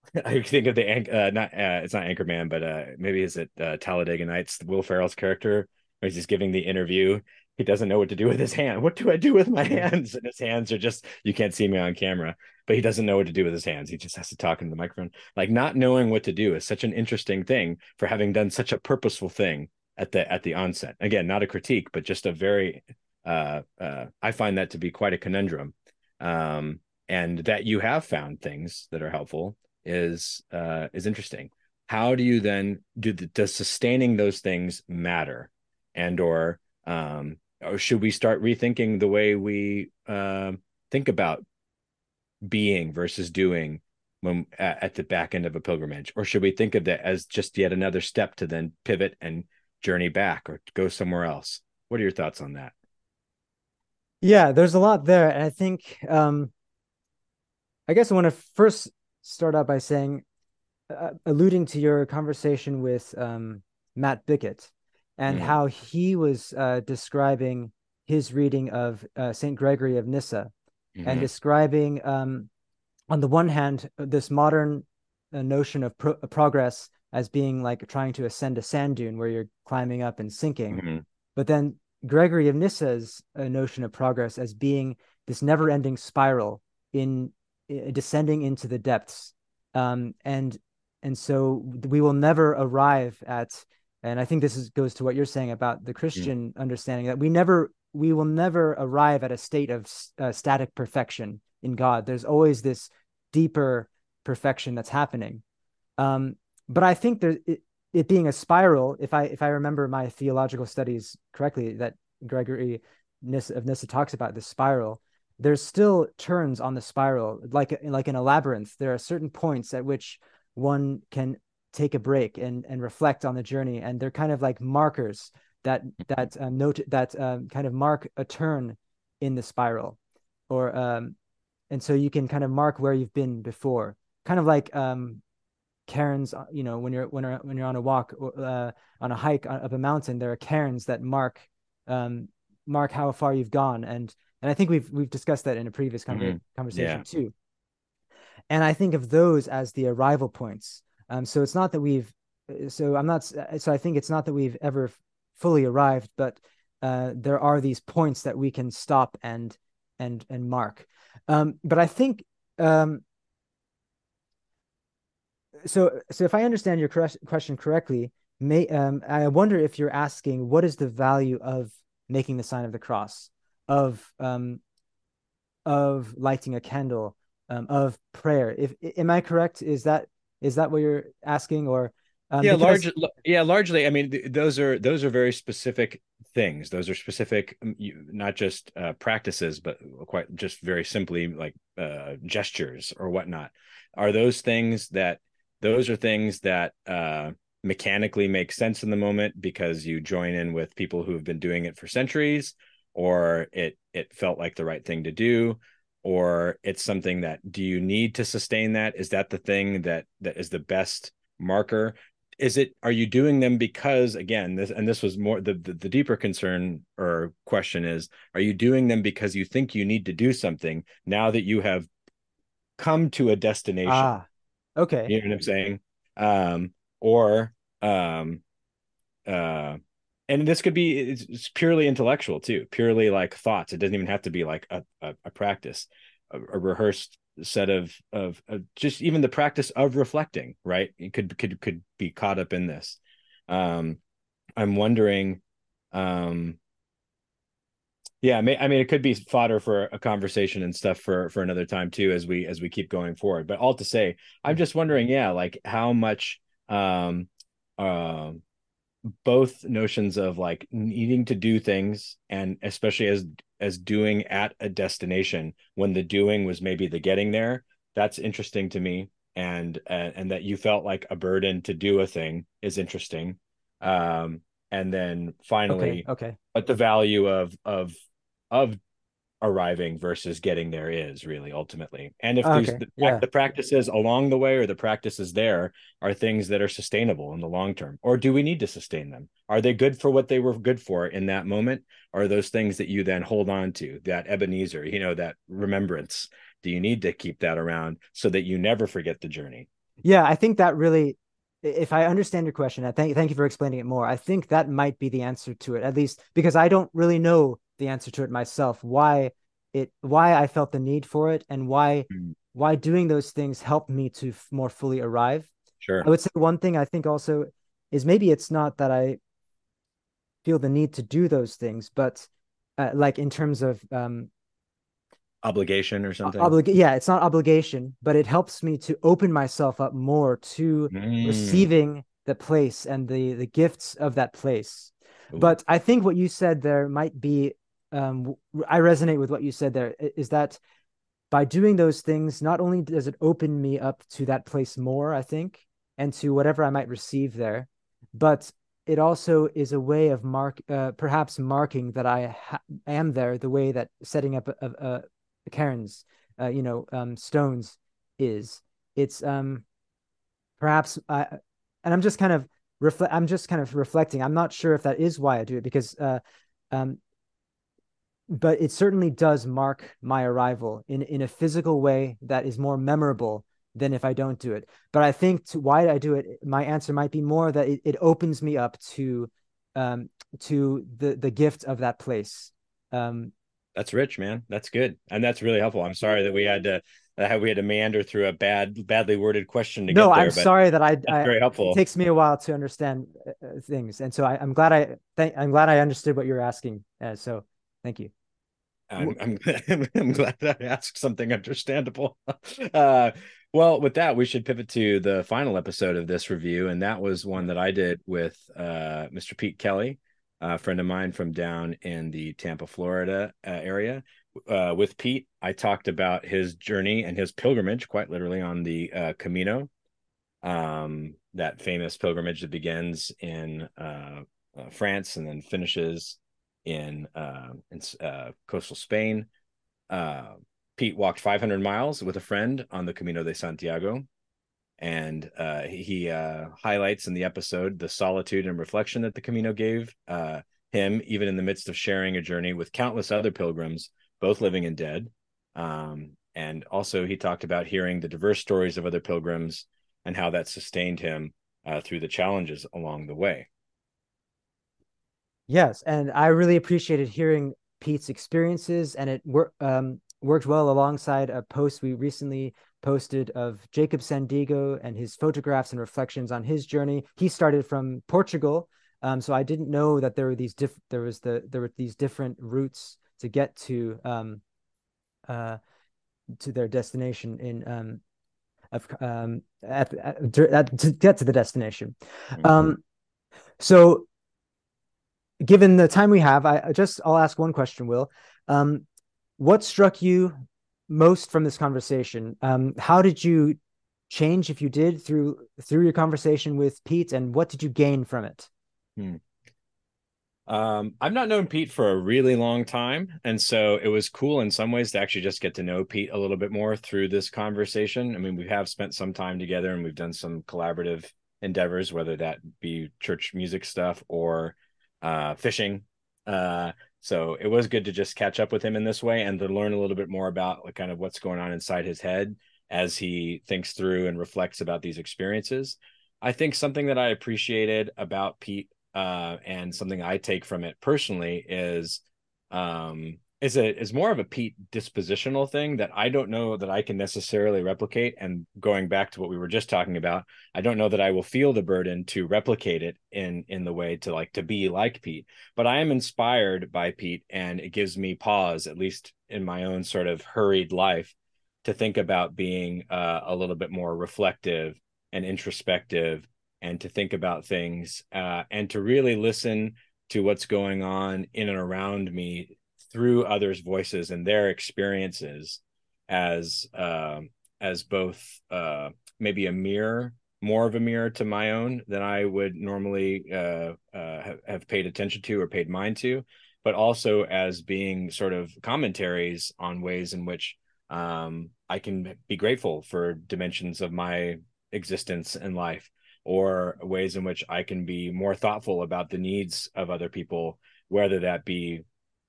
I think of the uh, not uh, it's not Anchorman, but uh, maybe is it uh, Talladega Nights? Will Ferrell's character, where he's just giving the interview. He doesn't know what to do with his hand. What do I do with my hands? And his hands are just you can't see me on camera, but he doesn't know what to do with his hands. He just has to talk into the microphone. Like not knowing what to do is such an interesting thing for having done such a purposeful thing at the at the onset. Again, not a critique, but just a very uh, uh, I find that to be quite a conundrum. Um, and that you have found things that are helpful is uh is interesting. How do you then do the, does sustaining those things matter? And or um or should we start rethinking the way we uh, think about being versus doing when at, at the back end of a pilgrimage? Or should we think of that as just yet another step to then pivot and journey back or go somewhere else? What are your thoughts on that?
Yeah, there's a lot there. And I think um I guess I want to first start out by saying uh, alluding to your conversation with um Matt Bickett and
Mhm.
how he was uh describing his reading of uh, Saint Gregory of Nyssa and
Mhm.
describing um on the one hand this modern uh, notion of pro- progress as being like trying to ascend a sand dune where you're climbing up and sinking.
Mm-hmm.
But then Gregory of Nyssa's uh, notion of progress as being this never-ending spiral in uh, descending into the depths, um, and and so we will never arrive at. And I think this is, goes to what you're saying about the Christian mm-hmm. understanding that we never we will never arrive at a state of uh, static perfection in God. There's always this deeper perfection that's happening. Um, but I think there, it, it being a spiral, if I if I remember my theological studies correctly, that Gregory of Nyssa talks about the spiral. There's still turns on the spiral, like like in a labyrinth. There are certain points at which one can take a break and and reflect on the journey, and they're kind of like markers that that um, note that um, kind of mark a turn in the spiral, or um, and so you can kind of mark where you've been before, kind of like um, cairns uh, you know when you're when you're when you're on a walk uh, on a hike uh, up a mountain there are cairns that mark um, mark how far you've gone. And and i think we've we've discussed that in a previous mm-hmm. conversation yeah. too and i think of those as the arrival points um, so it's not that we've so i'm not so i think it's not that we've ever fully arrived but uh, there are these points that we can stop and and and mark um, but i think um, so so if I understand your question correctly, may um, I wonder if you're asking what is the value of making the sign of the cross, of um, of lighting a candle, um, of prayer. If am I correct? Is that is that what you're asking, or
um, yeah, because... large, yeah, largely. I mean, th- those are those are very specific things. Those are specific, um, not just uh, practices, but quite just very simply like uh, gestures or whatnot. Are those things that those are things that uh, mechanically make sense in the moment because you join in with people who have been doing it for centuries or it it felt like the right thing to do or it's something that do you need to sustain that is that the thing that that is the best marker is it are you doing them because again this and this was more the, the, the deeper concern or question is are you doing them because you think you need to do something now that you have come to a destination ah,
Okay.
You know what I'm saying? Um, or um uh and this could be it's, it's purely intellectual too, purely like thoughts. It doesn't even have to be like a, a, a practice, a, a, rehearsed set of, of of just even the practice of reflecting, right? It could could could be caught up in this. Um I'm wondering um yeah i mean it could be fodder for a conversation and stuff for for another time too as we as we keep going forward but all to say i'm just wondering yeah like how much um uh, both notions of like needing to do things and especially as as doing at a destination when the doing was maybe the getting there that's interesting to me and uh, and that you felt like a burden to do a thing is interesting um and then finally
okay, okay.
but the value of of of arriving versus getting there is really ultimately and if okay. the, yeah. the practices along the way or the practices there are things that are sustainable in the long term or do we need to sustain them are they good for what they were good for in that moment are those things that you then hold on to that ebenezer you know that remembrance do you need to keep that around so that you never forget the journey
yeah i think that really if I understand your question, I thank thank you for explaining it more. I think that might be the answer to it, at least because I don't really know the answer to it myself why it why i felt the need for it and why mm. why doing those things helped me to f- more fully arrive
sure
i would say one thing i think also is maybe it's not that i feel the need to do those things but uh, like in terms of um
obligation or something
oblig- yeah it's not obligation but it helps me to open myself up more to mm. receiving the place and the the gifts of that place Ooh. but i think what you said there might be um, I resonate with what you said there is that by doing those things, not only does it open me up to that place more, I think, and to whatever I might receive there, but it also is a way of mark, uh, perhaps marking that I ha- am there the way that setting up a, a, a cairns, uh, you know, um, stones is. It's um, perhaps, I, and I'm just kind of reflect. I'm just kind of reflecting. I'm not sure if that is why I do it because uh, um, but it certainly does mark my arrival in in a physical way that is more memorable than if I don't do it. But I think to why I do it, my answer might be more that it, it opens me up to um to the the gift of that place. Um
that's rich, man. That's good. And that's really helpful. I'm sorry that we had to that we had to meander through a bad badly worded question to
no,
get there.
No, I'm sorry that I, I
very helpful.
It takes me a while to understand uh, uh things. And so I, am glad I th- I'm glad I understood what you're asking. Uh, so thank you.
I'm, I'm, I'm glad I asked something understandable. Uh, well, with that, we should pivot to the final episode of this review, and that was one that I did with uh, Mr. Pete Kelly, a friend of mine from down in the Tampa, Florida uh, area. Uh, with Pete, I talked about his journey and his pilgrimage, quite literally, on the uh, Camino, um, that famous pilgrimage that begins in uh, uh, France and then finishes in in coastal Spain. Pete walked 500 miles with a friend on the Camino de Santiago. And uh, he uh, highlights in the episode the solitude and reflection that the Camino gave uh, him, even in the midst of sharing a journey with countless other pilgrims, both living and dead. Um, and also, he talked about hearing the diverse stories of other pilgrims and how that sustained him uh, through the challenges along the way.
Yes, and I really appreciated hearing Pete's experiences, and it um, worked well alongside a post we recently posted of Jacob Sandiego and his photographs and reflections on his journey. He started from Portugal, um, so I didn't know that there were these diff- there was the there were these different routes to get to um, uh, to their destination in um, of um, at, at, at, to get to the destination. Mm-hmm. Um, so given the time we have, I, just I'll ask one question, Will. Um, what struck you most from this conversation? Um, how did you change, if you did, through through your conversation with Pete, and what did you gain from it?
Hmm. Um, I've not known Pete for a really long time, and so it was cool in some ways to actually just get to know Pete a little bit more through this conversation. I mean, we have spent some time together, and we've done some collaborative endeavors, whether that be church music stuff or uh, fishing. Uh, so it was good to just catch up with him in this way and to learn a little bit more about like kind of what's going on inside his head as he thinks through and reflects about these experiences. I think something that I appreciated about Pete uh, and something I take from it personally is um, is a is more of a Pete dispositional thing that I don't know that I can necessarily replicate. And going back to what we were just talking about, I don't know that I will feel the burden to replicate it in in the way to like to be like Pete. But I am inspired by Pete, and it gives me pause, at least in my own sort of hurried life, to think about being uh, a little bit more reflective and introspective, and to think about things uh, and to really listen to what's going on in and around me through others' voices and their experiences as uh, as both uh, maybe a mirror, more of a mirror to my own than I would normally uh, uh have, have paid attention to or paid mind to, but also as being sort of commentaries on ways in which um, I can be grateful for dimensions of my existence in life or ways in which I can be more thoughtful about the needs of other people, whether that be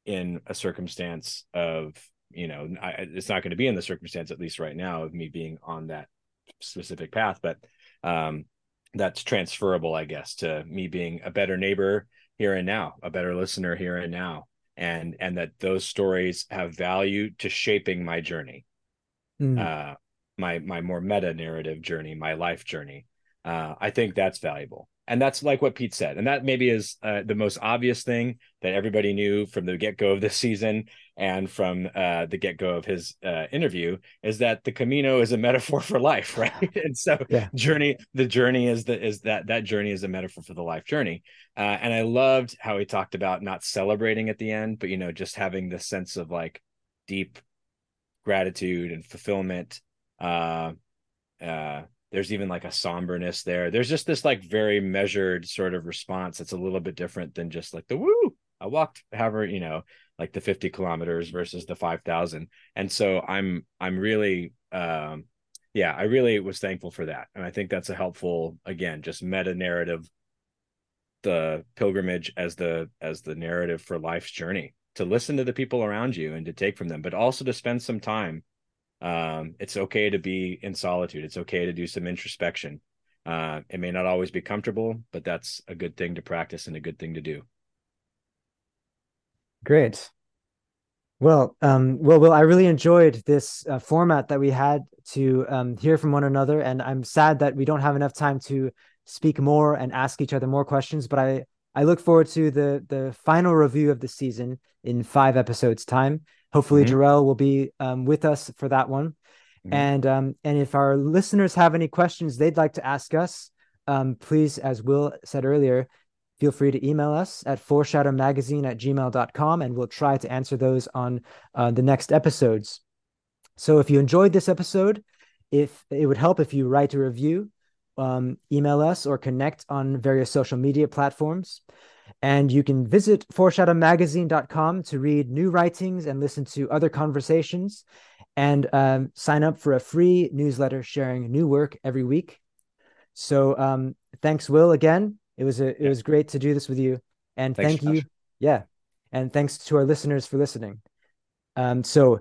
in a circumstance of you know I, it's not going to be in the circumstance at least right now of me being on that specific path but um that's transferable i guess to me being a better neighbor here and now a better listener here and now and and that those stories have value to shaping my journey mm. uh my my more meta narrative journey my life journey uh i think that's valuable and that's like what Pete said, and that maybe is uh, the most obvious thing that everybody knew from the get go of this season and from uh, the get go of his uh, interview is that the Camino is a metaphor for life, right? and so, yeah. journey, the journey is the is that that journey is a metaphor for the life journey. Uh, and I loved how he talked about not celebrating at the end, but you know, just having this sense of like deep gratitude and fulfillment. Uh, uh, there's even like a somberness there. There's just this like very measured sort of response that's a little bit different than just like the woo. I walked however, you know, like the 50 kilometers versus the 5,000. And so I'm, I'm really, um, yeah, I really was thankful for that. And I think that's a helpful, again, just meta narrative, the pilgrimage as the, as the narrative for life's journey to listen to the people around you and to take from them, but also to spend some time Um, it's okay to be in solitude. It's okay to do some introspection. Uh, it may not always be comfortable, but that's a good thing to practice and a good thing to do.
Great. Well, um, well, well, I really enjoyed this uh, format that we had to um, hear from one another, and I'm sad that we don't have enough time to speak more and ask each other more questions. But I, I look forward to the the final review of the season in five episodes time. Hopefully, mm-hmm. Jarrell will be um, with us for that one. Mm-hmm. And um, and if our listeners have any questions they'd like to ask us, um, please, as Will said earlier, feel free to email us at foreshadowmagazine at gmail.com and we'll try to answer those on uh, the next episodes. So if you enjoyed this episode, if it would help if you write a review, um, email us or connect on various social media platforms. And you can visit foreshadowmagazine.com to read new writings and listen to other conversations and um, sign up for a free newsletter sharing new work every week. So um, thanks, Will, again. It was a, it yeah. was great to do this with you, and thanks, thank you. Josh. Yeah, and thanks to our listeners for listening. Um, so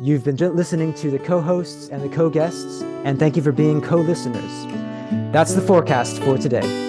you've been listening to the co-hosts and the co-guests, and thank you for being co-listeners. That's the forecast for today.